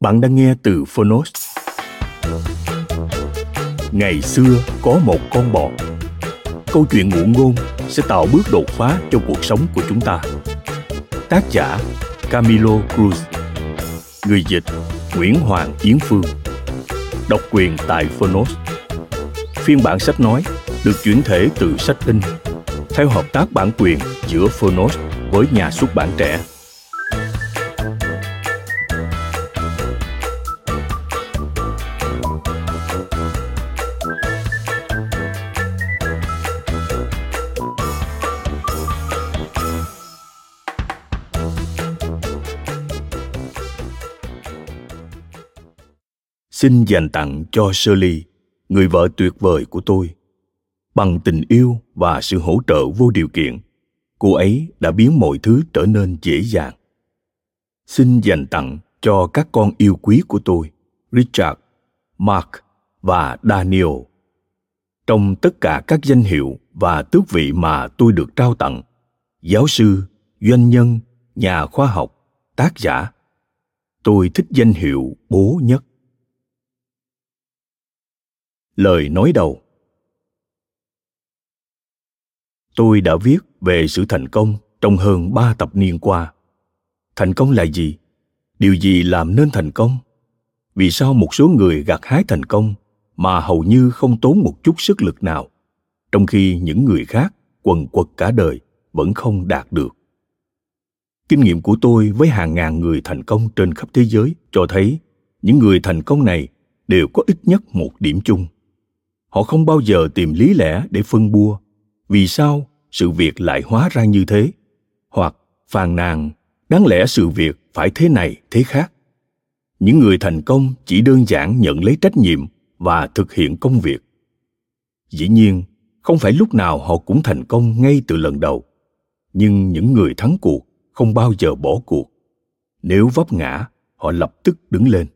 Bạn đang nghe từ Phonos. Ngày xưa có một con bò. Câu chuyện ngụ ngôn sẽ tạo bước đột phá cho cuộc sống của chúng ta. Tác giả Camilo Cruz Người dịch Nguyễn Hoàng Yến Phương Độc quyền tại Phonos Phiên bản sách nói được chuyển thể từ sách in, theo hợp tác bản quyền giữa Phonos với nhà xuất bản trẻ. Xin dành tặng cho Shirley, người vợ tuyệt vời của tôi. Bằng tình yêu và sự hỗ trợ vô điều kiện, cô ấy đã biến mọi thứ trở nên dễ dàng. Xin dành tặng cho các con yêu quý của tôi, Richard, Mark và Daniel. Trong tất cả các danh hiệu và tước vị mà tôi được trao tặng, giáo sư, doanh nhân, nhà khoa học, tác giả, tôi thích danh hiệu bố nhất lời nói đầu. Tôi đã viết về sự thành công trong hơn ba tập niên qua. Thành công là gì? Điều gì làm nên thành công? Vì sao một số người gặt hái thành công mà hầu như không tốn một chút sức lực nào, trong khi những người khác quần quật cả đời vẫn không đạt được? Kinh nghiệm của tôi với hàng ngàn người thành công trên khắp thế giới cho thấy những người thành công này đều có ít nhất một điểm chung họ không bao giờ tìm lý lẽ để phân bua. Vì sao sự việc lại hóa ra như thế? Hoặc phàn nàn, đáng lẽ sự việc phải thế này, thế khác. Những người thành công chỉ đơn giản nhận lấy trách nhiệm và thực hiện công việc. Dĩ nhiên, không phải lúc nào họ cũng thành công ngay từ lần đầu. Nhưng những người thắng cuộc không bao giờ bỏ cuộc. Nếu vấp ngã, họ lập tức đứng lên.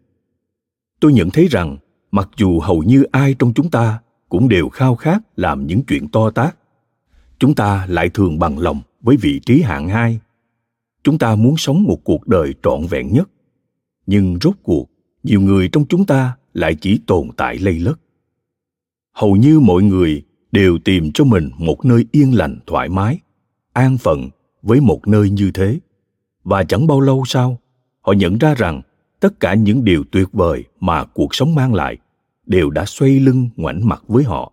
Tôi nhận thấy rằng, mặc dù hầu như ai trong chúng ta cũng đều khao khát làm những chuyện to tát. Chúng ta lại thường bằng lòng với vị trí hạng hai. Chúng ta muốn sống một cuộc đời trọn vẹn nhất. Nhưng rốt cuộc, nhiều người trong chúng ta lại chỉ tồn tại lây lất. Hầu như mọi người đều tìm cho mình một nơi yên lành, thoải mái, an phận với một nơi như thế. Và chẳng bao lâu sau, họ nhận ra rằng tất cả những điều tuyệt vời mà cuộc sống mang lại đều đã xoay lưng ngoảnh mặt với họ.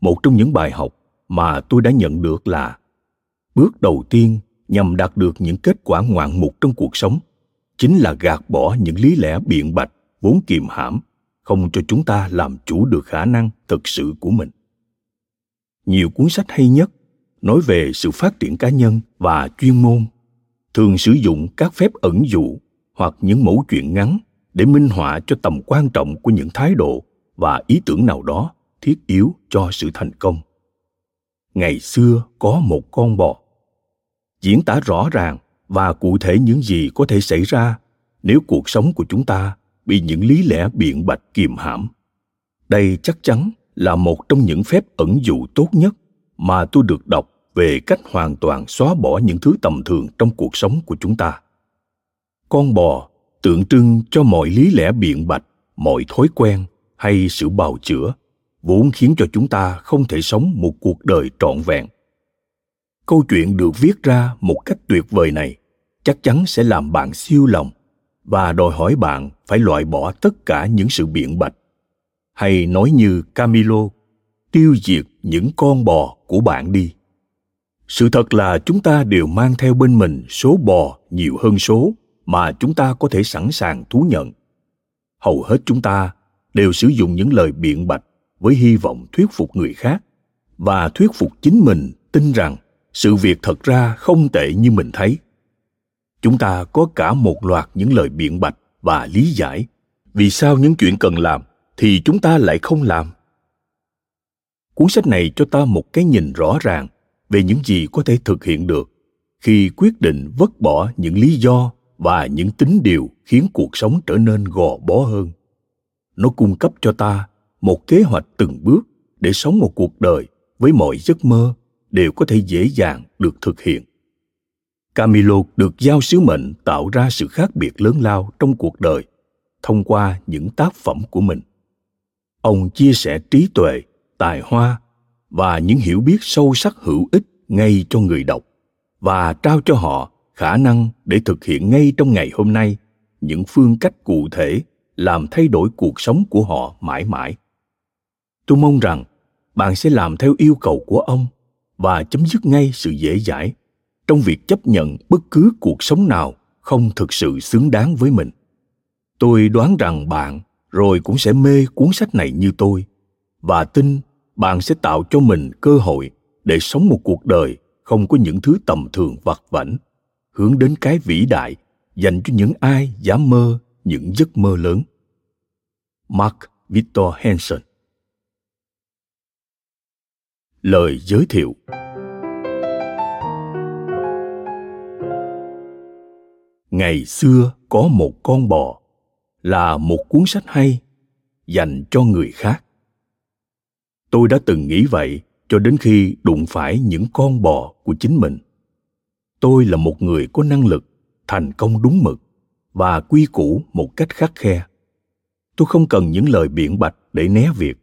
Một trong những bài học mà tôi đã nhận được là, bước đầu tiên nhằm đạt được những kết quả ngoạn mục trong cuộc sống chính là gạt bỏ những lý lẽ biện bạch vốn kiềm hãm, không cho chúng ta làm chủ được khả năng thực sự của mình. Nhiều cuốn sách hay nhất nói về sự phát triển cá nhân và chuyên môn, thường sử dụng các phép ẩn dụ hoặc những mẫu chuyện ngắn để minh họa cho tầm quan trọng của những thái độ và ý tưởng nào đó thiết yếu cho sự thành công. Ngày xưa có một con bò. Diễn tả rõ ràng và cụ thể những gì có thể xảy ra nếu cuộc sống của chúng ta bị những lý lẽ biện bạch kiềm hãm. Đây chắc chắn là một trong những phép ẩn dụ tốt nhất mà tôi được đọc về cách hoàn toàn xóa bỏ những thứ tầm thường trong cuộc sống của chúng ta. Con bò tượng trưng cho mọi lý lẽ biện bạch, mọi thói quen hay sự bào chữa, vốn khiến cho chúng ta không thể sống một cuộc đời trọn vẹn. Câu chuyện được viết ra một cách tuyệt vời này chắc chắn sẽ làm bạn siêu lòng và đòi hỏi bạn phải loại bỏ tất cả những sự biện bạch. Hay nói như camilo, tiêu diệt những con bò của bạn đi. Sự thật là chúng ta đều mang theo bên mình số bò nhiều hơn số mà chúng ta có thể sẵn sàng thú nhận. Hầu hết chúng ta đều sử dụng những lời biện bạch với hy vọng thuyết phục người khác và thuyết phục chính mình tin rằng sự việc thật ra không tệ như mình thấy. Chúng ta có cả một loạt những lời biện bạch và lý giải. Vì sao những chuyện cần làm thì chúng ta lại không làm? Cuốn sách này cho ta một cái nhìn rõ ràng về những gì có thể thực hiện được khi quyết định vứt bỏ những lý do và những tính điều khiến cuộc sống trở nên gò bó hơn. Nó cung cấp cho ta một kế hoạch từng bước để sống một cuộc đời với mọi giấc mơ đều có thể dễ dàng được thực hiện. Camilo được giao sứ mệnh tạo ra sự khác biệt lớn lao trong cuộc đời thông qua những tác phẩm của mình. Ông chia sẻ trí tuệ, tài hoa và những hiểu biết sâu sắc hữu ích ngay cho người đọc và trao cho họ khả năng để thực hiện ngay trong ngày hôm nay, những phương cách cụ thể làm thay đổi cuộc sống của họ mãi mãi. Tôi mong rằng bạn sẽ làm theo yêu cầu của ông và chấm dứt ngay sự dễ dãi trong việc chấp nhận bất cứ cuộc sống nào không thực sự xứng đáng với mình. Tôi đoán rằng bạn rồi cũng sẽ mê cuốn sách này như tôi và tin bạn sẽ tạo cho mình cơ hội để sống một cuộc đời không có những thứ tầm thường vặt vãnh hướng đến cái vĩ đại, dành cho những ai dám mơ, những giấc mơ lớn. Mark victor hansen. Lời giới thiệu. Ngày xưa có một con bò, là một cuốn sách hay, dành cho người khác. Tôi đã từng nghĩ vậy cho đến khi đụng phải những con bò của chính mình tôi là một người có năng lực, thành công đúng mực và quy củ một cách khắc khe. Tôi không cần những lời biện bạch để né việc.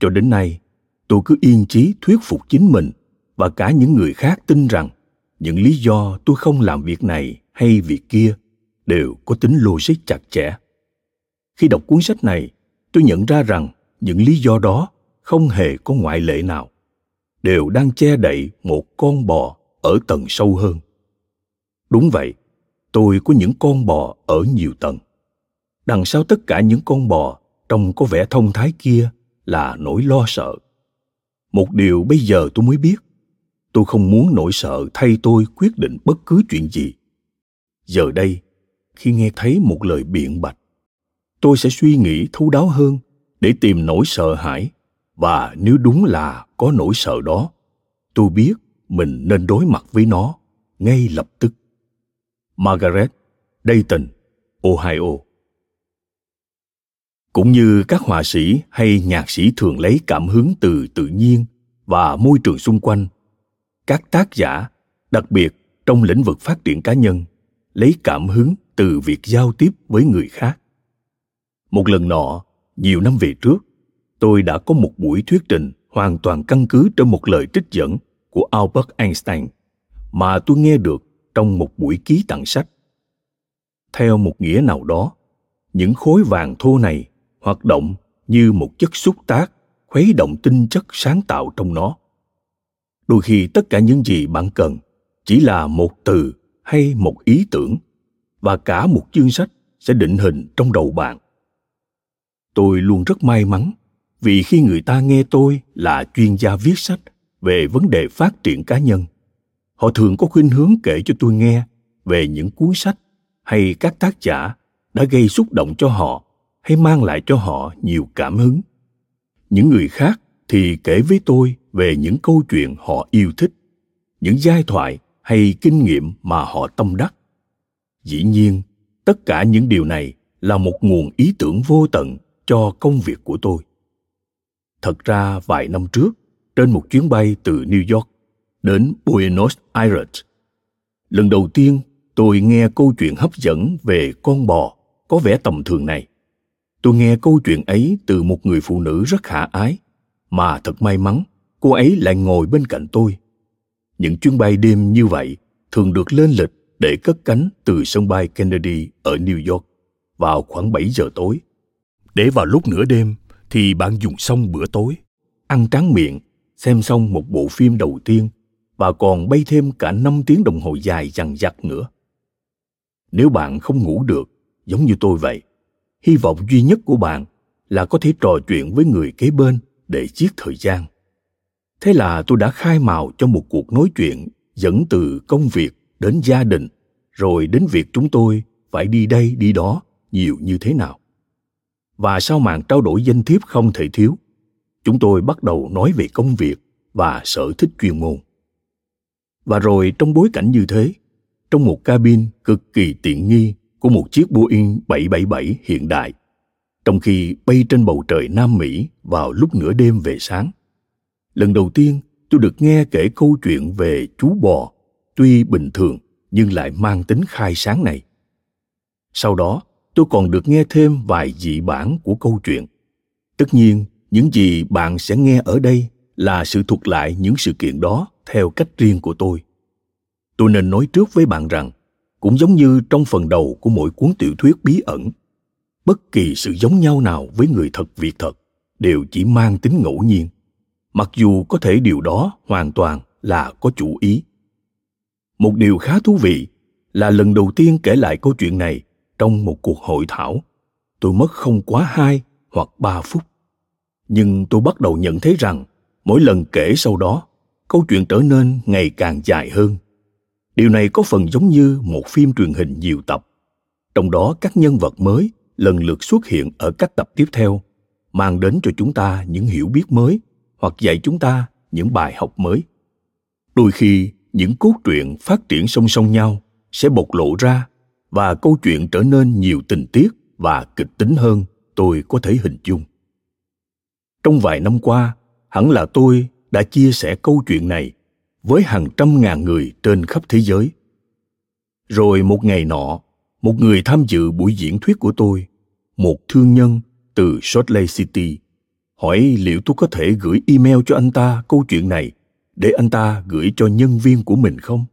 Cho đến nay, tôi cứ yên chí thuyết phục chính mình và cả những người khác tin rằng những lý do tôi không làm việc này hay việc kia đều có tính logic chặt chẽ. Khi đọc cuốn sách này, tôi nhận ra rằng những lý do đó không hề có ngoại lệ nào, đều đang che đậy một con bò ở tầng sâu hơn. Đúng vậy, tôi có những con bò ở nhiều tầng. Đằng sau tất cả những con bò, trông có vẻ thông thái kia là nỗi lo sợ. Một điều bây giờ tôi mới biết, tôi không muốn nỗi sợ thay tôi quyết định bất cứ chuyện gì. Giờ đây, khi nghe thấy một lời biện bạch, tôi sẽ suy nghĩ thấu đáo hơn để tìm nỗi sợ hãi. Và nếu đúng là có nỗi sợ đó, tôi biết mình nên đối mặt với nó ngay lập tức. Margaret, dayton, ohio. Cũng như các họa sĩ hay nhạc sĩ thường lấy cảm hứng từ tự nhiên và môi trường xung quanh, các tác giả, đặc biệt trong lĩnh vực phát triển cá nhân, lấy cảm hứng từ việc giao tiếp với người khác. Một lần nọ, nhiều năm về trước, tôi đã có một buổi thuyết trình hoàn toàn căn cứ trên một lời trích dẫn của albert einstein mà tôi nghe được trong một buổi ký tặng sách. Theo một nghĩa nào đó, những khối vàng thô này hoạt động như một chất xúc tác khuấy động tinh chất sáng tạo trong nó. Đôi khi tất cả những gì bạn cần chỉ là một từ hay một ý tưởng và cả một chương sách sẽ định hình trong đầu bạn. Tôi luôn rất may mắn vì khi người ta nghe tôi là chuyên gia viết sách về vấn đề phát triển cá nhân. Họ thường có khuynh hướng kể cho tôi nghe về những cuốn sách hay các tác giả đã gây xúc động cho họ hay mang lại cho họ nhiều cảm hứng. Những người khác thì kể với tôi về những câu chuyện họ yêu thích, những giai thoại hay kinh nghiệm mà họ tâm đắc. Dĩ nhiên, tất cả những điều này là một nguồn ý tưởng vô tận cho công việc của tôi. Thật ra, vài năm trước trên một chuyến bay từ new york đến buenos aires. Lần đầu tiên tôi nghe câu chuyện hấp dẫn về con bò có vẻ tầm thường này. Tôi nghe câu chuyện ấy từ một người phụ nữ rất khả ái mà thật may mắn cô ấy lại ngồi bên cạnh tôi. Những chuyến bay đêm như vậy thường được lên lịch để cất cánh từ sân bay Kennedy ở New York vào khoảng 7 giờ tối. Để vào lúc nửa đêm thì bạn dùng xong bữa tối, ăn tráng miệng, xem xong một bộ phim đầu tiên và còn bay thêm cả 5 tiếng đồng hồ dài dằng dặc nữa. Nếu bạn không ngủ được, giống như tôi vậy, hy vọng duy nhất của bạn là có thể trò chuyện với người kế bên để giết thời gian. Thế là tôi đã khai mào cho một cuộc nói chuyện dẫn từ công việc đến gia đình, rồi đến việc chúng tôi phải đi đây đi đó nhiều như thế nào. Và sau màn trao đổi danh thiếp không thể thiếu, chúng tôi bắt đầu nói về công việc và sở thích chuyên môn. Và rồi trong bối cảnh như thế, trong một cabin cực kỳ tiện nghi của một chiếc Boeing 777 hiện đại, trong khi bay trên bầu trời Nam Mỹ vào lúc nửa đêm về sáng. Lần đầu tiên tôi được nghe kể câu chuyện về chú bò, tuy bình thường nhưng lại mang tính khai sáng này. Sau đó, tôi còn được nghe thêm vài dị bản của câu chuyện. Tất nhiên, những gì bạn sẽ nghe ở đây là sự thuật lại những sự kiện đó theo cách riêng của tôi. Tôi nên nói trước với bạn rằng, cũng giống như trong phần đầu của mỗi cuốn tiểu thuyết bí ẩn, bất kỳ sự giống nhau nào với người thật việc thật đều chỉ mang tính ngẫu nhiên mặc dù có thể điều đó hoàn toàn là có chủ ý. Một điều khá thú vị là lần đầu tiên kể lại câu chuyện này trong một cuộc hội thảo. Tôi mất không quá hai hoặc ba phút nhưng tôi bắt đầu nhận thấy rằng, mỗi lần kể sau đó, câu chuyện trở nên ngày càng dài hơn. Điều này có phần giống như một phim truyền hình nhiều tập. Trong đó, các nhân vật mới lần lượt xuất hiện ở các tập tiếp theo, mang đến cho chúng ta những hiểu biết mới hoặc dạy chúng ta những bài học mới. Đôi khi, những cốt truyện phát triển song song nhau sẽ bộc lộ ra và câu chuyện trở nên nhiều tình tiết và kịch tính hơn, tôi có thể hình dung trong vài năm qua hẳn là tôi đã chia sẻ câu chuyện này với hàng trăm ngàn người trên khắp thế giới rồi một ngày nọ một người tham dự buổi diễn thuyết của tôi một thương nhân từ Salt Lake City hỏi liệu tôi có thể gửi email cho anh ta câu chuyện này để anh ta gửi cho nhân viên của mình không?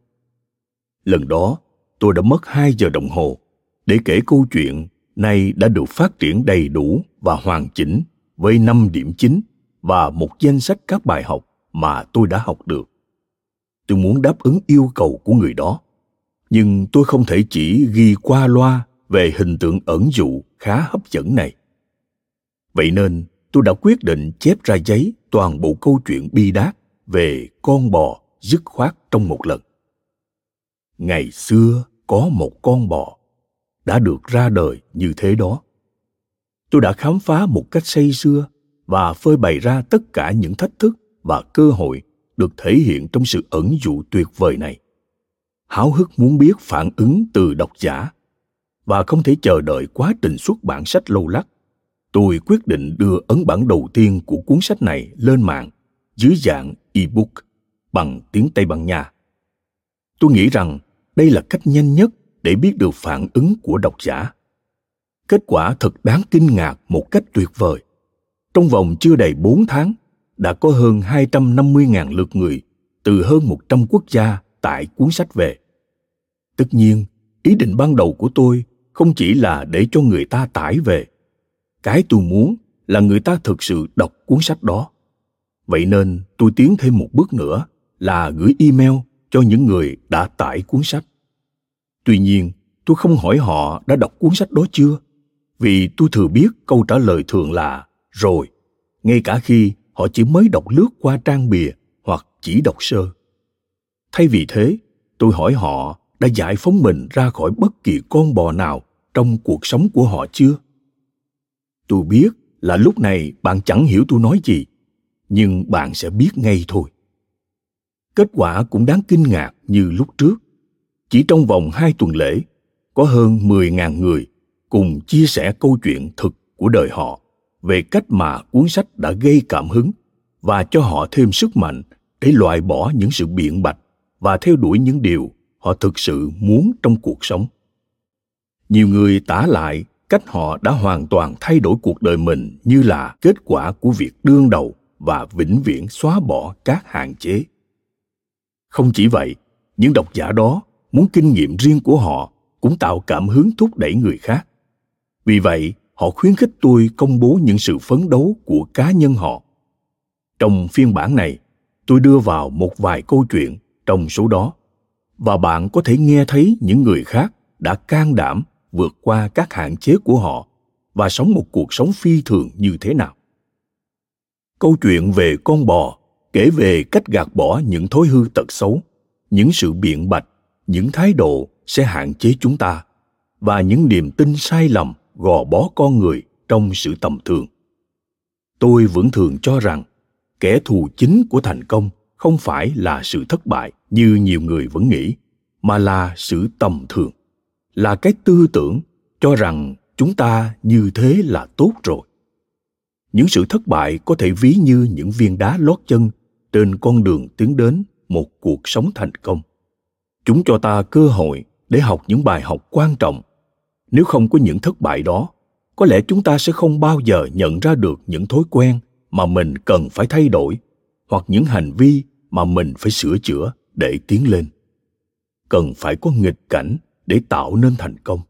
Lần đó, tôi đã mất 2 giờ đồng hồ để kể câu chuyện này đã được phát triển đầy đủ và hoàn chỉnh với 5 điểm chính và một danh sách các bài học mà tôi đã học được. Tôi muốn đáp ứng yêu cầu của người đó, nhưng tôi không thể chỉ ghi qua loa về hình tượng ẩn dụ khá hấp dẫn này. Vậy nên, tôi đã quyết định chép ra giấy toàn bộ câu chuyện bi đát về con bò dứt khoát trong một lần. Ngày xưa có một con bò đã được ra đời như thế đó. Tôi đã khám phá một cách say sưa và phơi bày ra tất cả những thách thức và cơ hội được thể hiện trong sự ẩn dụ tuyệt vời này. Háo hức muốn biết phản ứng từ độc giả và không thể chờ đợi quá trình xuất bản sách lâu lắc, tôi quyết định đưa ấn bản đầu tiên của cuốn sách này lên mạng dưới dạng ebook bằng tiếng Tây Ban Nha. Tôi nghĩ rằng đây là cách nhanh nhất để biết được phản ứng của độc giả. Kết quả thật đáng kinh ngạc một cách tuyệt vời. Trong vòng chưa đầy 4 tháng, đã có hơn 250.000 lượt người từ hơn 100 quốc gia tải cuốn sách về. Tất nhiên, ý định ban đầu của tôi không chỉ là để cho người ta tải về cái tôi muốn là người ta thực sự đọc cuốn sách đó vậy nên tôi tiến thêm một bước nữa là gửi email cho những người đã tải cuốn sách tuy nhiên tôi không hỏi họ đã đọc cuốn sách đó chưa vì tôi thừa biết câu trả lời thường là rồi, ngay cả khi họ chỉ mới đọc lướt qua trang bìa hoặc chỉ đọc sơ. Thay vì thế, tôi hỏi họ đã giải phóng mình ra khỏi bất kỳ con bò nào trong cuộc sống của họ chưa? Tôi biết là lúc này bạn chẳng hiểu tôi nói gì, nhưng bạn sẽ biết ngay thôi. Kết quả cũng đáng kinh ngạc như lúc trước. Chỉ trong vòng hai tuần lễ, có hơn 10.000 người cùng chia sẻ câu chuyện thực của đời họ về cách mà cuốn sách đã gây cảm hứng và cho họ thêm sức mạnh để loại bỏ những sự biện bạch và theo đuổi những điều họ thực sự muốn trong cuộc sống. Nhiều người tả lại cách họ đã hoàn toàn thay đổi cuộc đời mình như là kết quả của việc đương đầu và vĩnh viễn xóa bỏ các hạn chế. Không chỉ vậy, những độc giả đó muốn kinh nghiệm riêng của họ cũng tạo cảm hứng thúc đẩy người khác vì vậy, họ khuyến khích tôi công bố những sự phấn đấu của cá nhân họ. Trong phiên bản này, tôi đưa vào một vài câu chuyện trong số đó, và bạn có thể nghe thấy những người khác đã can đảm vượt qua các hạn chế của họ và sống một cuộc sống phi thường như thế nào. Câu chuyện về con bò kể về cách gạt bỏ những thói hư tật xấu, những sự biện bạch, những thái độ sẽ hạn chế chúng ta và những niềm tin sai lầm gò bó con người trong sự tầm thường. Tôi vẫn thường cho rằng, kẻ thù chính của thành công không phải là sự thất bại như nhiều người vẫn nghĩ, mà là sự tầm thường. Là cái tư tưởng cho rằng chúng ta như thế là tốt rồi. Những sự thất bại có thể ví như những viên đá lót chân trên con đường tiến đến một cuộc sống thành công. Chúng cho ta cơ hội để học những bài học quan trọng nếu không có những thất bại đó, có lẽ chúng ta sẽ không bao giờ nhận ra được những thói quen mà mình cần phải thay đổi hoặc những hành vi mà mình phải sửa chữa để tiến lên. Cần phải có nghịch cảnh để tạo nên thành công.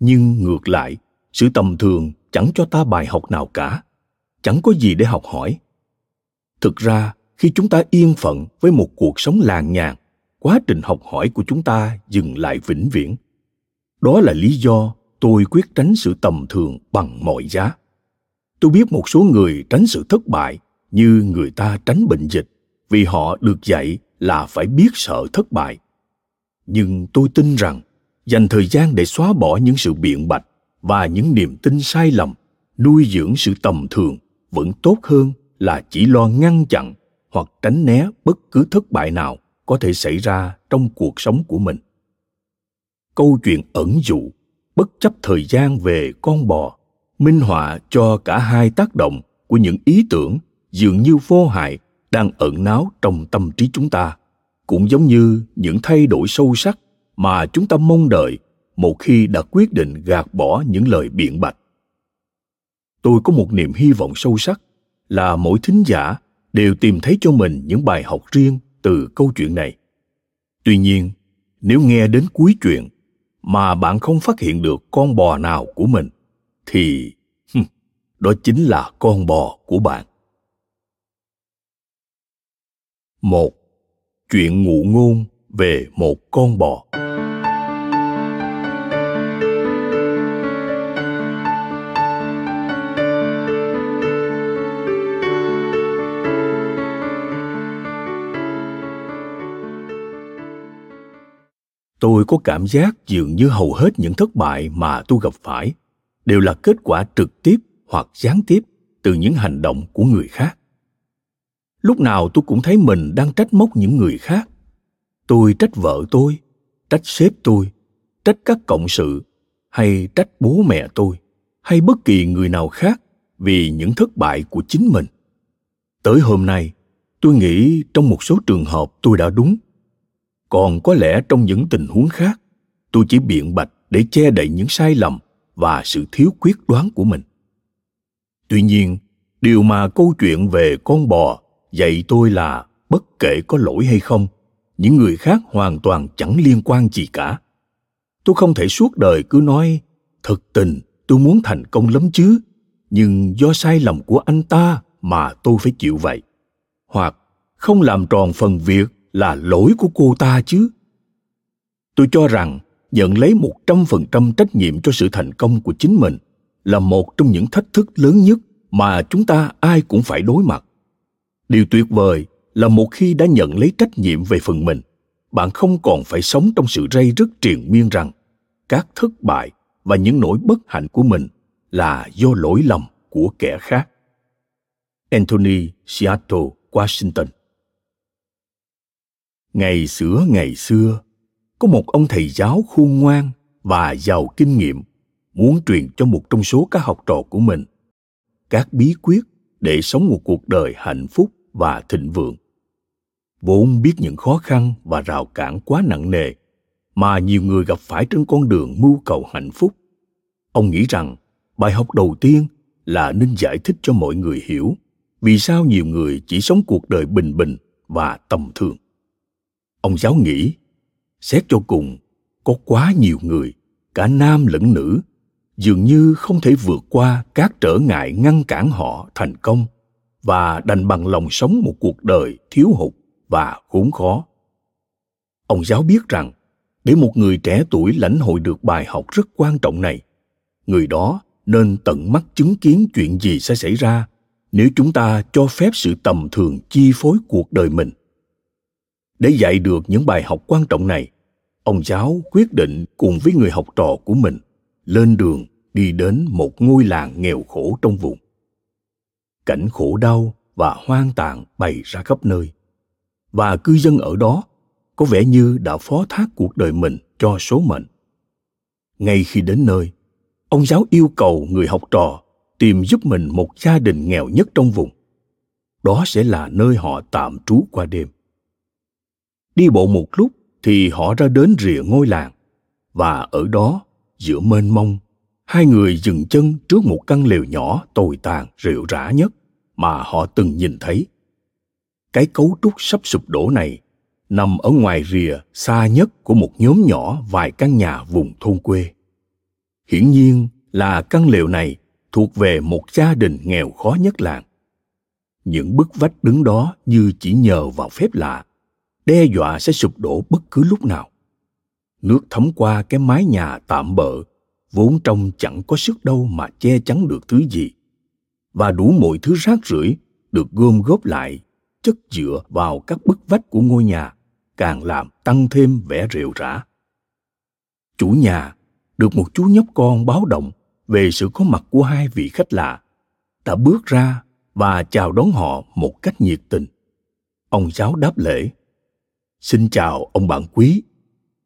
Nhưng ngược lại, sự tầm thường chẳng cho ta bài học nào cả. Chẳng có gì để học hỏi. Thực ra, khi chúng ta yên phận với một cuộc sống làng nhàn quá trình học hỏi của chúng ta dừng lại vĩnh viễn đó là lý do tôi quyết tránh sự tầm thường bằng mọi giá. Tôi biết một số người tránh sự thất bại như người ta tránh bệnh dịch vì họ được dạy là phải biết sợ thất bại. Nhưng tôi tin rằng dành thời gian để xóa bỏ những sự biện bạch và những niềm tin sai lầm, nuôi dưỡng sự tầm thường vẫn tốt hơn là chỉ lo ngăn chặn hoặc tránh né bất cứ thất bại nào có thể xảy ra trong cuộc sống của mình câu chuyện ẩn dụ, bất chấp thời gian về con bò, minh họa cho cả hai tác động của những ý tưởng dường như vô hại đang ẩn náu trong tâm trí chúng ta, cũng giống như những thay đổi sâu sắc mà chúng ta mong đợi một khi đã quyết định gạt bỏ những lời biện bạch. Tôi có một niềm hy vọng sâu sắc là mỗi thính giả đều tìm thấy cho mình những bài học riêng từ câu chuyện này. Tuy nhiên, nếu nghe đến cuối chuyện mà bạn không phát hiện được con bò nào của mình, thì đó chính là con bò của bạn. Một, chuyện ngụ ngôn về một con bò. Tôi có cảm giác dường như hầu hết những thất bại mà tôi gặp phải đều là kết quả trực tiếp hoặc gián tiếp từ những hành động của người khác. Lúc nào tôi cũng thấy mình đang trách móc những người khác. Tôi trách vợ tôi, trách sếp tôi, trách các cộng sự hay trách bố mẹ tôi hay bất kỳ người nào khác vì những thất bại của chính mình. Tới hôm nay, tôi nghĩ trong một số trường hợp tôi đã đúng còn có lẽ trong những tình huống khác, tôi chỉ biện bạch để che đậy những sai lầm và sự thiếu quyết đoán của mình. Tuy nhiên, điều mà câu chuyện về con bò dạy tôi là bất kể có lỗi hay không, những người khác hoàn toàn chẳng liên quan gì cả. Tôi không thể suốt đời cứ nói thực tình, tôi muốn thành công lắm chứ, nhưng do sai lầm của anh ta mà tôi phải chịu vậy. Hoặc, không làm tròn phần việc là lỗi của cô ta chứ? Tôi cho rằng nhận lấy một trăm phần trăm trách nhiệm cho sự thành công của chính mình là một trong những thách thức lớn nhất mà chúng ta ai cũng phải đối mặt. Điều tuyệt vời là một khi đã nhận lấy trách nhiệm về phần mình, bạn không còn phải sống trong sự rây rứt triền miên rằng các thất bại và những nỗi bất hạnh của mình là do lỗi lầm của kẻ khác. Anthony seattle, washington ngày xưa ngày xưa, có một ông thầy giáo khôn ngoan và giàu kinh nghiệm muốn truyền cho một trong số các học trò của mình các bí quyết để sống một cuộc đời hạnh phúc và thịnh vượng. Vốn biết những khó khăn và rào cản quá nặng nề mà nhiều người gặp phải trên con đường mưu cầu hạnh phúc, ông nghĩ rằng bài học đầu tiên là nên giải thích cho mọi người hiểu vì sao nhiều người chỉ sống cuộc đời bình bình và tầm thường ông giáo nghĩ, xét cho cùng, có quá nhiều người, cả nam lẫn nữ, dường như không thể vượt qua các trở ngại ngăn cản họ thành công và đành bằng lòng sống một cuộc đời thiếu hụt và khốn khó. Ông giáo biết rằng, để một người trẻ tuổi lãnh hội được bài học rất quan trọng này, người đó nên tận mắt chứng kiến chuyện gì sẽ xảy ra nếu chúng ta cho phép sự tầm thường chi phối cuộc đời mình để dạy được những bài học quan trọng này, ông giáo quyết định cùng với người học trò của mình lên đường đi đến một ngôi làng nghèo khổ trong vùng. Cảnh khổ đau và hoang tàn bày ra khắp nơi. Và cư dân ở đó có vẻ như đã phó thác cuộc đời mình cho số mệnh. Ngay khi đến nơi, ông giáo yêu cầu người học trò tìm giúp mình một gia đình nghèo nhất trong vùng. Đó sẽ là nơi họ tạm trú qua đêm đi bộ một lúc thì họ ra đến rìa ngôi làng. Và ở đó, giữa mênh mông, hai người dừng chân trước một căn lều nhỏ tồi tàn rệu rã nhất mà họ từng nhìn thấy. Cái cấu trúc sắp sụp đổ này nằm ở ngoài rìa xa nhất của một nhóm nhỏ vài căn nhà vùng thôn quê. Hiển nhiên là căn lều này thuộc về một gia đình nghèo khó nhất làng. Những bức vách đứng đó như chỉ nhờ vào phép lạ đe dọa sẽ sụp đổ bất cứ lúc nào. Nước thấm qua cái mái nhà tạm bợ, vốn trong chẳng có sức đâu mà che chắn được thứ gì. Và đủ mọi thứ rác rưởi được gom góp lại, chất dựa vào các bức vách của ngôi nhà, càng làm tăng thêm vẻ rệu rã. Chủ nhà được một chú nhóc con báo động về sự có mặt của hai vị khách lạ, đã bước ra và chào đón họ một cách nhiệt tình. Ông giáo đáp lễ xin chào ông bạn quý.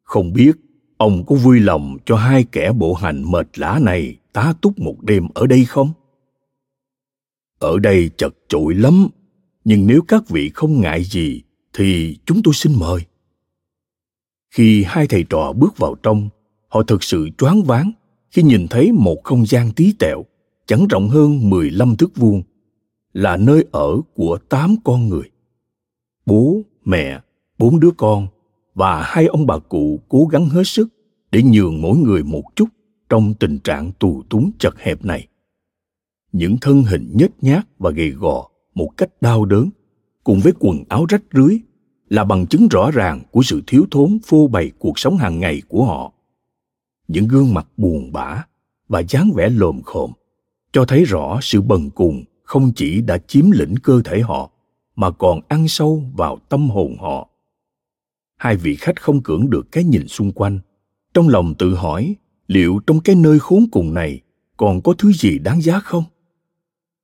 Không biết ông có vui lòng cho hai kẻ bộ hành mệt lã này tá túc một đêm ở đây không? Ở đây chật chội lắm nhưng nếu các vị không ngại gì thì chúng tôi xin mời. Khi hai thầy trò bước vào trong họ thực sự choáng váng khi nhìn thấy một không gian tí tẹo chẳng rộng hơn 15 thước vuông là nơi ở của tám con người. Bố, mẹ, bốn đứa con và hai ông bà cụ cố gắng hết sức để nhường mỗi người một chút trong tình trạng tù túng chật hẹp này. Những thân hình nhếch nhác và gầy gò một cách đau đớn, cùng với quần áo rách rưới, là bằng chứng rõ ràng của sự thiếu thốn phô bày cuộc sống hàng ngày của họ những gương mặt buồn bã và dáng vẻ lồm khồm cho thấy rõ sự bần cùng không chỉ đã chiếm lĩnh cơ thể họ, mà còn ăn sâu vào tâm hồn họ hai vị khách không cưỡng được cái nhìn xung quanh. Trong lòng tự hỏi, liệu trong cái nơi khốn cùng này còn có thứ gì đáng giá không?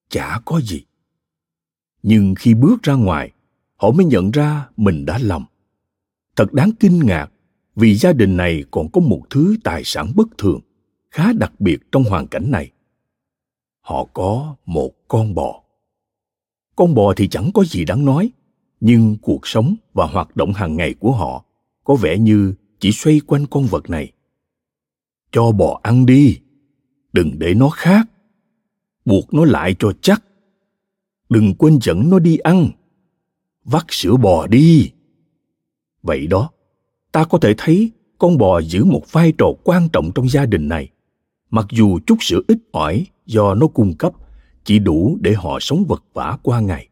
Chả có gì. Nhưng khi bước ra ngoài, họ mới nhận ra mình đã lầm. Thật đáng kinh ngạc, vì gia đình này còn có một thứ tài sản bất thường, khá đặc biệt trong hoàn cảnh này. Họ có một con bò. Con bò thì chẳng có gì đáng nói nhưng cuộc sống và hoạt động hàng ngày của họ có vẻ như chỉ xoay quanh con vật này. Cho bò ăn đi, đừng để nó khác. Buộc nó lại cho chắc. Đừng quên dẫn nó đi ăn. Vắt sữa bò đi. Vậy đó, ta có thể thấy con bò giữ một vai trò quan trọng trong gia đình này. Mặc dù chút sữa ít ỏi do nó cung cấp chỉ đủ để họ sống vật vã qua ngày.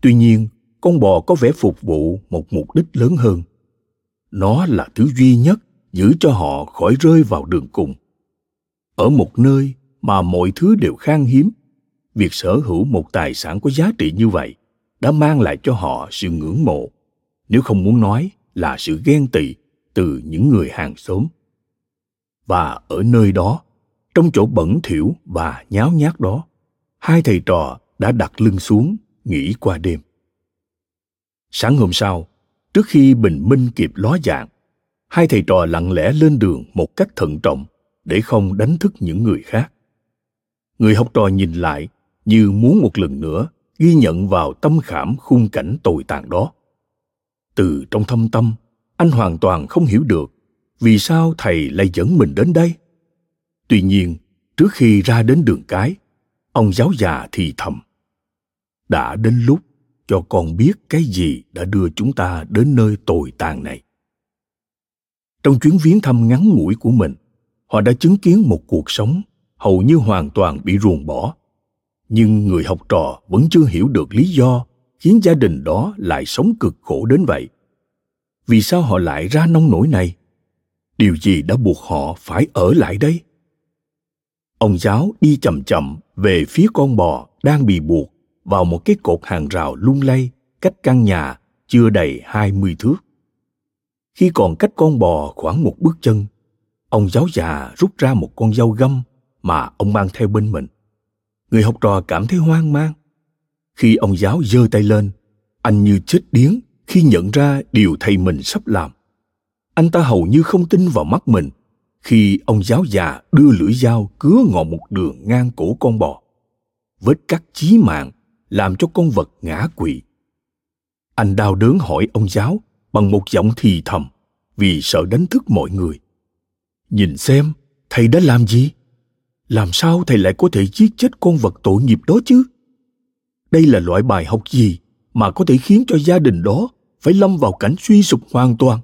Tuy nhiên con bò có vẻ phục vụ một mục đích lớn hơn. Nó là thứ duy nhất giữ cho họ khỏi rơi vào đường cùng. Ở một nơi mà mọi thứ đều khan hiếm, việc sở hữu một tài sản có giá trị như vậy đã mang lại cho họ sự ngưỡng mộ, nếu không muốn nói là sự ghen tị từ những người hàng xóm. Và ở nơi đó, trong chỗ bẩn thỉu và nháo nhác đó, hai thầy trò đã đặt lưng xuống nghỉ qua đêm sáng hôm sau, trước khi bình minh kịp ló dạng, hai thầy trò lặng lẽ lên đường một cách thận trọng để không đánh thức những người khác. Người học trò nhìn lại như muốn một lần nữa ghi nhận vào tâm khảm khung cảnh tồi tàn đó. Từ trong thâm tâm, anh hoàn toàn không hiểu được vì sao thầy lại dẫn mình đến đây. Tuy nhiên, trước khi ra đến đường cái, ông giáo già thì thầm, đã đến lúc cho con biết cái gì đã đưa chúng ta đến nơi tồi tàn này. Trong chuyến viếng thăm ngắn ngủi của mình, họ đã chứng kiến một cuộc sống hầu như hoàn toàn bị ruồng bỏ. Nhưng người học trò vẫn chưa hiểu được lý do khiến gia đình đó lại sống cực khổ đến vậy. Vì sao họ lại ra nông nổi này? Điều gì đã buộc họ phải ở lại đây? Ông giáo đi chậm chậm về phía con bò đang bị buộc vào một cái cột hàng rào lung lay cách căn nhà chưa đầy hai mươi thước. Khi còn cách con bò khoảng một bước chân, ông giáo già rút ra một con dao găm mà ông mang theo bên mình. Người học trò cảm thấy hoang mang. Khi ông giáo giơ tay lên, anh như chết điếng khi nhận ra điều thầy mình sắp làm. Anh ta hầu như không tin vào mắt mình khi ông giáo già đưa lưỡi dao cứa ngọn một đường ngang cổ con bò. Vết cắt chí mạng làm cho con vật ngã quỵ. Anh đau đớn hỏi ông giáo bằng một giọng thì thầm vì sợ đánh thức mọi người. Nhìn xem, thầy đã làm gì? Làm sao thầy lại có thể giết chết con vật tội nghiệp đó chứ? Đây là loại bài học gì mà có thể khiến cho gia đình đó phải lâm vào cảnh suy sụp hoàn toàn?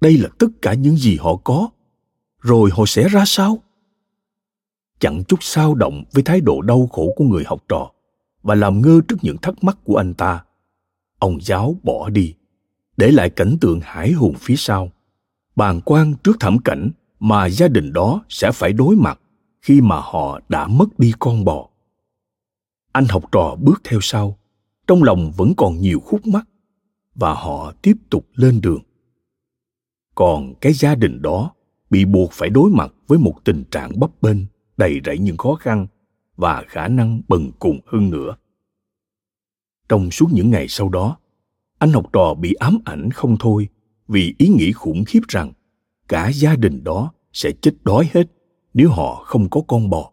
Đây là tất cả những gì họ có. Rồi họ sẽ ra sao? Chẳng chút sao động với thái độ đau khổ của người học trò và làm ngơ trước những thắc mắc của anh ta. Ông giáo bỏ đi, để lại cảnh tượng hải hùng phía sau. Bàng quan trước thảm cảnh mà gia đình đó sẽ phải đối mặt khi mà họ đã mất đi con bò. Anh học trò bước theo sau, trong lòng vẫn còn nhiều khúc mắc, và họ tiếp tục lên đường. Còn cái gia đình đó bị buộc phải đối mặt với một tình trạng bấp bênh, đầy rẫy những khó khăn và khả năng bần cùng hơn nữa. Trong suốt những ngày sau đó, anh học trò bị ám ảnh không thôi vì ý nghĩ khủng khiếp rằng cả gia đình đó sẽ chết đói hết nếu họ không có con bò.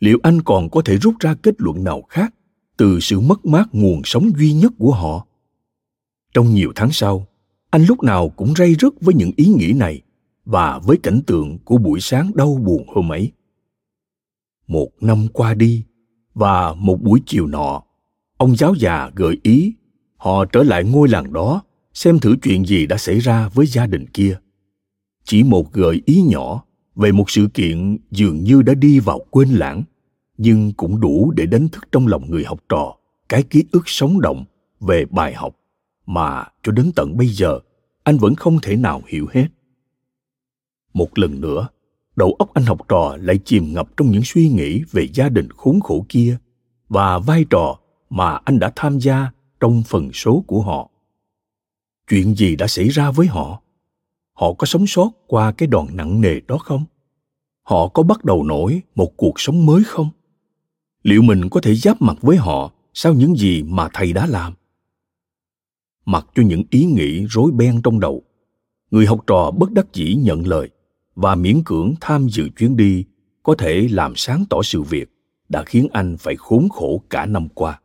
Liệu anh còn có thể rút ra kết luận nào khác từ sự mất mát nguồn sống duy nhất của họ? Trong nhiều tháng sau, anh lúc nào cũng ray rứt với những ý nghĩ này và với cảnh tượng của buổi sáng đau buồn hôm ấy một năm qua đi và một buổi chiều nọ, ông giáo già gợi ý họ trở lại ngôi làng đó xem thử chuyện gì đã xảy ra với gia đình kia. Chỉ một gợi ý nhỏ về một sự kiện dường như đã đi vào quên lãng, nhưng cũng đủ để đánh thức trong lòng người học trò cái ký ức sống động về bài học mà cho đến tận bây giờ anh vẫn không thể nào hiểu hết. Một lần nữa đầu óc anh học trò lại chìm ngập trong những suy nghĩ về gia đình khốn khổ kia và vai trò mà anh đã tham gia trong phần số của họ. Chuyện gì đã xảy ra với họ? Họ có sống sót qua cái đòn nặng nề đó không? Họ có bắt đầu nổi một cuộc sống mới không? Liệu mình có thể giáp mặt với họ sau những gì mà thầy đã làm? Mặc cho những ý nghĩ rối beng trong đầu, người học trò bất đắc dĩ nhận lời và miễn cưỡng tham dự chuyến đi có thể làm sáng tỏ sự việc đã khiến anh phải khốn khổ cả năm qua.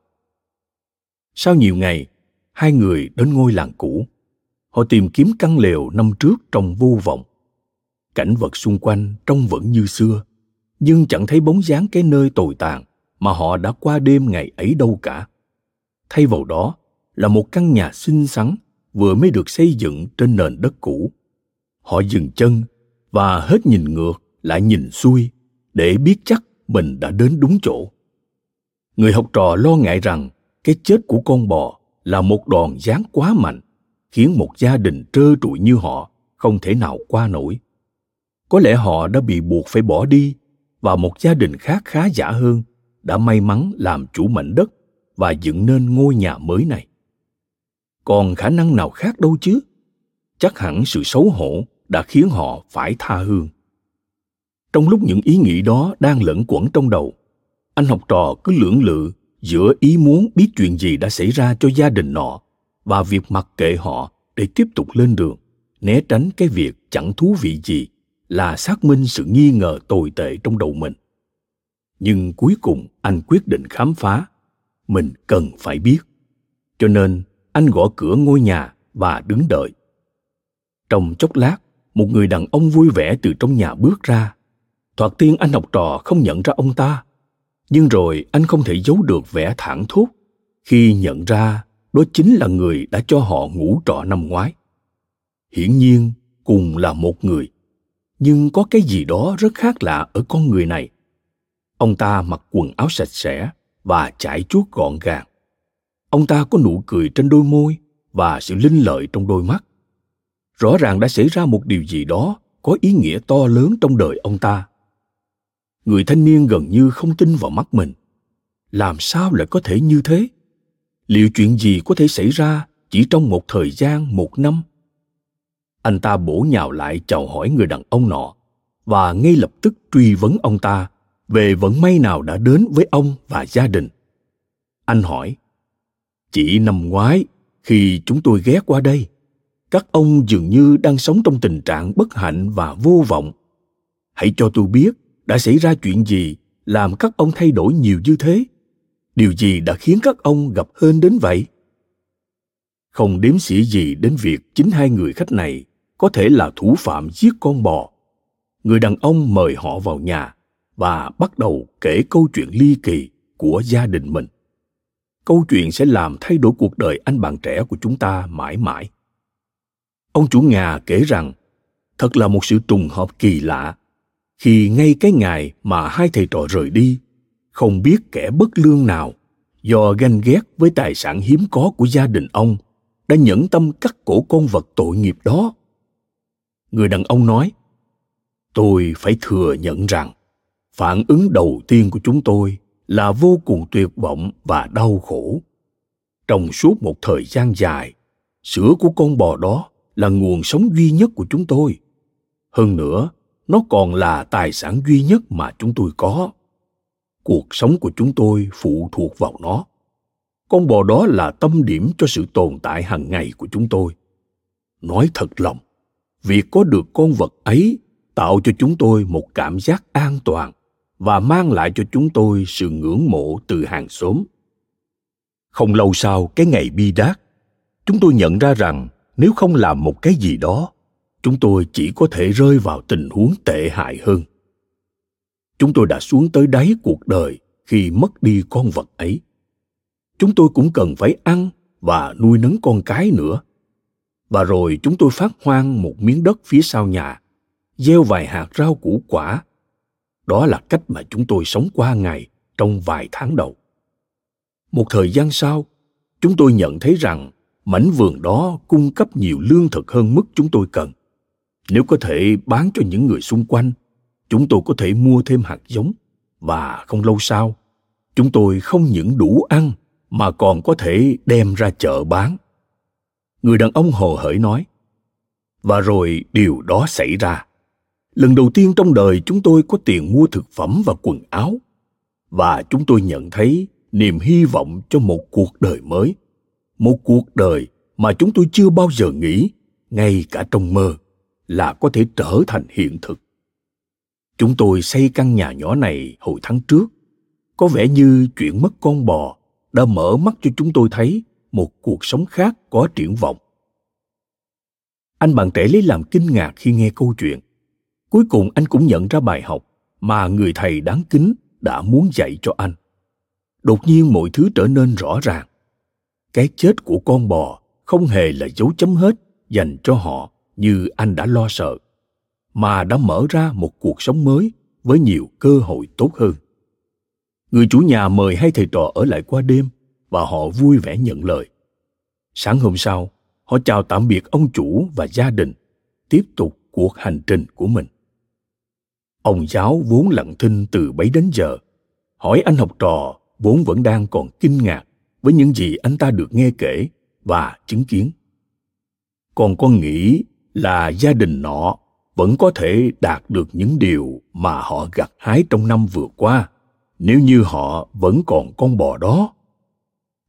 Sau nhiều ngày, hai người đến ngôi làng cũ. Họ tìm kiếm căn lều năm trước trong vô vọng. Cảnh vật xung quanh trông vẫn như xưa, nhưng chẳng thấy bóng dáng cái nơi tồi tàn mà họ đã qua đêm ngày ấy đâu cả. Thay vào đó là một căn nhà xinh xắn vừa mới được xây dựng trên nền đất cũ. Họ dừng chân và hết nhìn ngược, lại nhìn xuôi, để biết chắc mình đã đến đúng chỗ. Người học trò lo ngại rằng cái chết của con bò là một đòn giáng quá mạnh, khiến một gia đình trơ trụi như họ không thể nào qua nổi. Có lẽ họ đã bị buộc phải bỏ đi và một gia đình khác khá giả hơn đã may mắn làm chủ mảnh đất và dựng nên ngôi nhà mới này. Còn khả năng nào khác đâu chứ? Chắc hẳn sự xấu hổ đã khiến họ phải tha hương. Trong lúc những ý nghĩ đó đang lẫn quẩn trong đầu, anh học trò cứ lưỡng lự giữa ý muốn biết chuyện gì đã xảy ra cho gia đình nọ và việc mặc kệ họ để tiếp tục lên đường, né tránh cái việc chẳng thú vị gì là xác minh sự nghi ngờ tồi tệ trong đầu mình. Nhưng cuối cùng anh quyết định khám phá, mình cần phải biết. Cho nên anh gõ cửa ngôi nhà và đứng đợi. Trong chốc lát một người đàn ông vui vẻ từ trong nhà bước ra. Thoạt tiên anh học trò không nhận ra ông ta. Nhưng rồi anh không thể giấu được vẻ thảng thốt. Khi nhận ra, đó chính là người đã cho họ ngủ trọ năm ngoái. Hiển nhiên, cùng là một người. Nhưng có cái gì đó rất khác lạ ở con người này. Ông ta mặc quần áo sạch sẽ và chải chuốt gọn gàng. Ông ta có nụ cười trên đôi môi và sự linh lợi trong đôi mắt rõ ràng đã xảy ra một điều gì đó có ý nghĩa to lớn trong đời ông ta. Người thanh niên gần như không tin vào mắt mình. Làm sao lại có thể như thế? Liệu chuyện gì có thể xảy ra chỉ trong một thời gian, một năm? Anh ta bổ nhào lại chào hỏi người đàn ông nọ và ngay lập tức truy vấn ông ta về vận may nào đã đến với ông và gia đình. Anh hỏi, chỉ năm ngoái khi chúng tôi ghé qua đây các ông dường như đang sống trong tình trạng bất hạnh và vô vọng. Hãy cho tôi biết đã xảy ra chuyện gì làm các ông thay đổi nhiều như thế. Điều gì đã khiến các ông gặp hên đến vậy? Không đếm xỉa gì đến việc chính hai người khách này có thể là thủ phạm giết con bò. Người đàn ông mời họ vào nhà và bắt đầu kể câu chuyện ly kỳ của gia đình mình. Câu chuyện sẽ làm thay đổi cuộc đời anh bạn trẻ của chúng ta mãi mãi ông chủ nhà kể rằng, thật là một sự trùng hợp kỳ lạ, khi ngay cái ngày mà hai thầy trò rời đi, không biết kẻ bất lương nào, do ganh ghét với tài sản hiếm có của gia đình ông, đã nhẫn tâm cắt cổ con vật tội nghiệp đó. Người đàn ông nói, tôi phải thừa nhận rằng, phản ứng đầu tiên của chúng tôi là vô cùng tuyệt vọng và đau khổ. Trong suốt một thời gian dài, sữa của con bò đó là nguồn sống duy nhất của chúng tôi. Hơn nữa, nó còn là tài sản duy nhất mà chúng tôi có. Cuộc sống của chúng tôi phụ thuộc vào nó. Con bò đó là tâm điểm cho sự tồn tại hàng ngày của chúng tôi. Nói thật lòng, việc có được con vật ấy tạo cho chúng tôi một cảm giác an toàn và mang lại cho chúng tôi sự ngưỡng mộ từ hàng xóm. Không lâu sau, cái ngày bi đát, chúng tôi nhận ra rằng nếu không làm một cái gì đó, chúng tôi chỉ có thể rơi vào tình huống tệ hại hơn. Chúng tôi đã xuống tới đáy cuộc đời khi mất đi con vật ấy. Chúng tôi cũng cần phải ăn và nuôi nấng con cái nữa. Và rồi chúng tôi phát hoang một miếng đất phía sau nhà, gieo vài hạt rau củ quả. Đó là cách mà chúng tôi sống qua ngày trong vài tháng đầu. Một thời gian sau, chúng tôi nhận thấy rằng mảnh vườn đó cung cấp nhiều lương thực hơn mức chúng tôi cần. Nếu có thể bán cho những người xung quanh, chúng tôi có thể mua thêm hạt giống. Và không lâu sau, chúng tôi không những đủ ăn mà còn có thể đem ra chợ bán. Người đàn ông hồ hởi nói, và rồi điều đó xảy ra. Lần đầu tiên trong đời chúng tôi có tiền mua thực phẩm và quần áo. Và chúng tôi nhận thấy niềm hy vọng cho một cuộc đời mới một cuộc đời mà chúng tôi chưa bao giờ nghĩ, ngay cả trong mơ, là có thể trở thành hiện thực. Chúng tôi xây căn nhà nhỏ này hồi tháng trước. Có vẻ như chuyện mất con bò đã mở mắt cho chúng tôi thấy một cuộc sống khác có triển vọng. Anh bạn trẻ lấy làm kinh ngạc khi nghe câu chuyện. Cuối cùng anh cũng nhận ra bài học mà người thầy đáng kính đã muốn dạy cho anh. Đột nhiên mọi thứ trở nên rõ ràng cái chết của con bò không hề là dấu chấm hết dành cho họ như anh đã lo sợ, mà đã mở ra một cuộc sống mới với nhiều cơ hội tốt hơn. Người chủ nhà mời hai thầy trò ở lại qua đêm và họ vui vẻ nhận lời. Sáng hôm sau, họ chào tạm biệt ông chủ và gia đình, tiếp tục cuộc hành trình của mình. Ông giáo vốn lặng thinh từ bấy đến giờ, hỏi anh học trò vốn vẫn đang còn kinh ngạc với những gì anh ta được nghe kể và chứng kiến. Còn con nghĩ là gia đình nọ vẫn có thể đạt được những điều mà họ gặt hái trong năm vừa qua, nếu như họ vẫn còn con bò đó.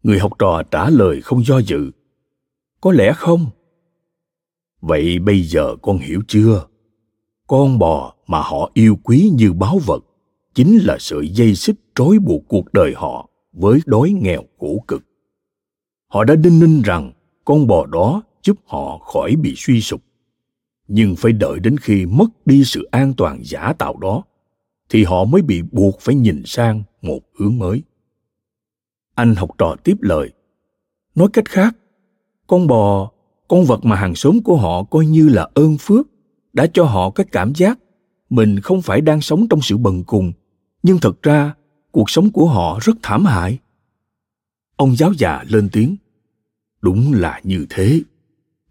Người học trò trả lời không do dự. Có lẽ không. Vậy bây giờ con hiểu chưa? Con bò mà họ yêu quý như báu vật chính là sợi dây xích trói buộc cuộc đời họ với đói nghèo khổ cực. Họ đã đinh ninh rằng con bò đó giúp họ khỏi bị suy sụp. Nhưng phải đợi đến khi mất đi sự an toàn giả tạo đó thì họ mới bị buộc phải nhìn sang một hướng mới. Anh học trò tiếp lời. Nói cách khác, con bò, con vật mà hàng xóm của họ coi như là ơn phước, đã cho họ cái cảm giác mình không phải đang sống trong sự bần cùng, nhưng thật ra cuộc sống của họ rất thảm hại. Ông giáo già lên tiếng. Đúng là như thế.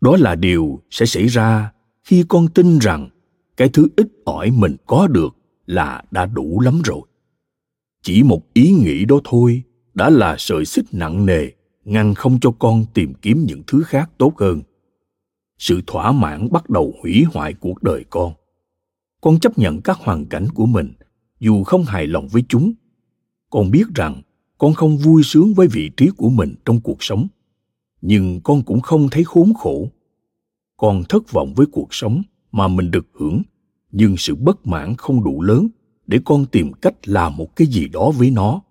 Đó là điều sẽ xảy ra khi con tin rằng cái thứ ít ỏi mình có được là đã đủ lắm rồi chỉ một ý nghĩ đó thôi đã là sợi xích nặng nề, ngăn không cho con tìm kiếm những thứ khác tốt hơn sự thỏa mãn bắt đầu hủy hoại cuộc đời con con chấp nhận các hoàn cảnh của mình, dù không hài lòng với chúng con biết rằng con không vui sướng với vị trí của mình trong cuộc sống, nhưng con cũng không thấy khốn khổ. Con thất vọng với cuộc sống mà mình được hưởng, nhưng sự bất mãn không đủ lớn để con tìm cách làm một cái gì đó với nó.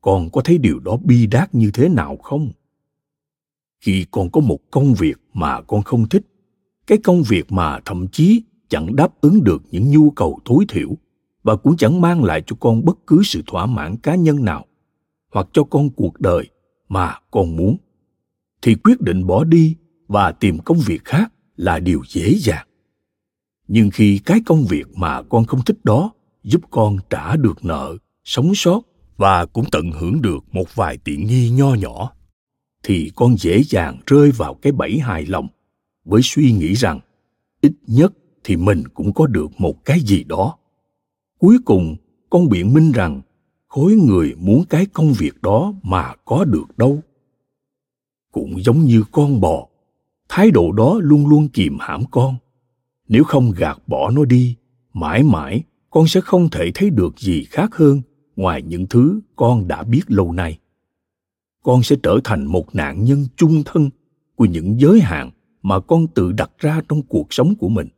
Con có thấy điều đó bi đát như thế nào không? Khi con có một công việc mà con không thích, cái công việc mà thậm chí chẳng đáp ứng được những nhu cầu tối thiểu và cũng chẳng mang lại cho con bất cứ sự thỏa mãn cá nhân nào, hoặc cho con cuộc đời mà con muốn. Thì quyết định bỏ đi và tìm công việc khác là điều dễ dàng. Nhưng khi cái công việc mà con không thích đó giúp con trả được nợ, sống sót và cũng tận hưởng được một vài tiện nghi nho nhỏ, thì con dễ dàng rơi vào cái bẫy hài lòng với suy nghĩ rằng ít nhất thì mình cũng có được một cái gì đó cuối cùng, con biện minh rằng, khối người muốn cái công việc đó mà có được đâu. Cũng giống như con bò, thái độ đó luôn luôn kìm hãm con. Nếu không gạt bỏ nó đi, mãi mãi con sẽ không thể thấy được gì khác hơn ngoài những thứ con đã biết lâu nay. Con sẽ trở thành một nạn nhân chung thân của những giới hạn mà con tự đặt ra trong cuộc sống của mình.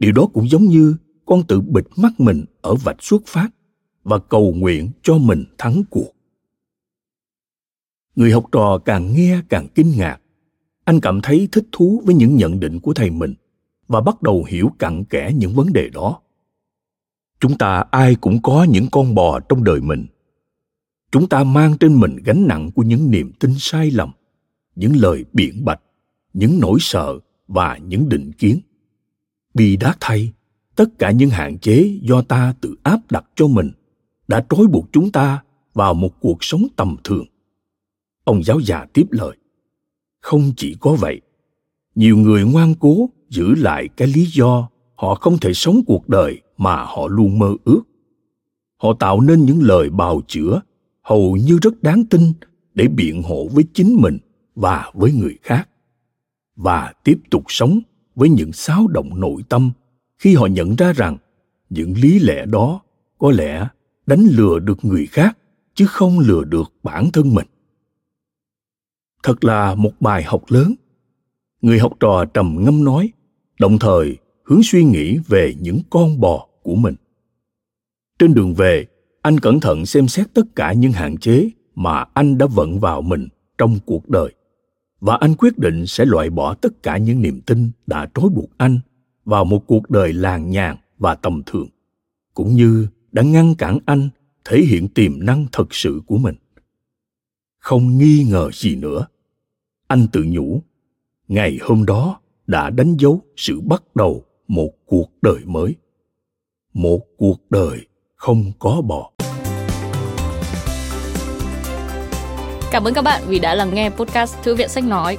Điều đó cũng giống như con tự bịt mắt mình ở vạch xuất phát và cầu nguyện cho mình thắng cuộc. Người học trò càng nghe càng kinh ngạc. Anh cảm thấy thích thú với những nhận định của thầy mình và bắt đầu hiểu cặn kẽ những vấn đề đó. Chúng ta ai cũng có những con bò trong đời mình. Chúng ta mang trên mình gánh nặng của những niềm tin sai lầm, những lời biện bạch, những nỗi sợ và những định kiến. Bi đát thay tất cả những hạn chế do ta tự áp đặt cho mình đã trói buộc chúng ta vào một cuộc sống tầm thường. Ông giáo già tiếp lời. Không chỉ có vậy, nhiều người ngoan cố giữ lại cái lý do họ không thể sống cuộc đời mà họ luôn mơ ước. Họ tạo nên những lời bào chữa hầu như rất đáng tin để biện hộ với chính mình và với người khác và tiếp tục sống với những xáo động nội tâm khi họ nhận ra rằng những lý lẽ đó có lẽ đánh lừa được người khác, chứ không lừa được bản thân mình. Thật là một bài học lớn. Người học trò trầm ngâm nói, đồng thời hướng suy nghĩ về những con bò của mình. Trên đường về, anh cẩn thận xem xét tất cả những hạn chế mà anh đã vận vào mình trong cuộc đời, và anh quyết định sẽ loại bỏ tất cả những niềm tin đã trói buộc anh vào một cuộc đời làng nhàn và tầm thường, cũng như đã ngăn cản anh thể hiện tiềm năng thật sự của mình. Không nghi ngờ gì nữa, anh tự nhủ, ngày hôm đó đã đánh dấu sự bắt đầu một cuộc đời mới. Một cuộc đời không có bò. Cảm ơn các bạn vì đã lắng nghe podcast Thư viện Sách Nói.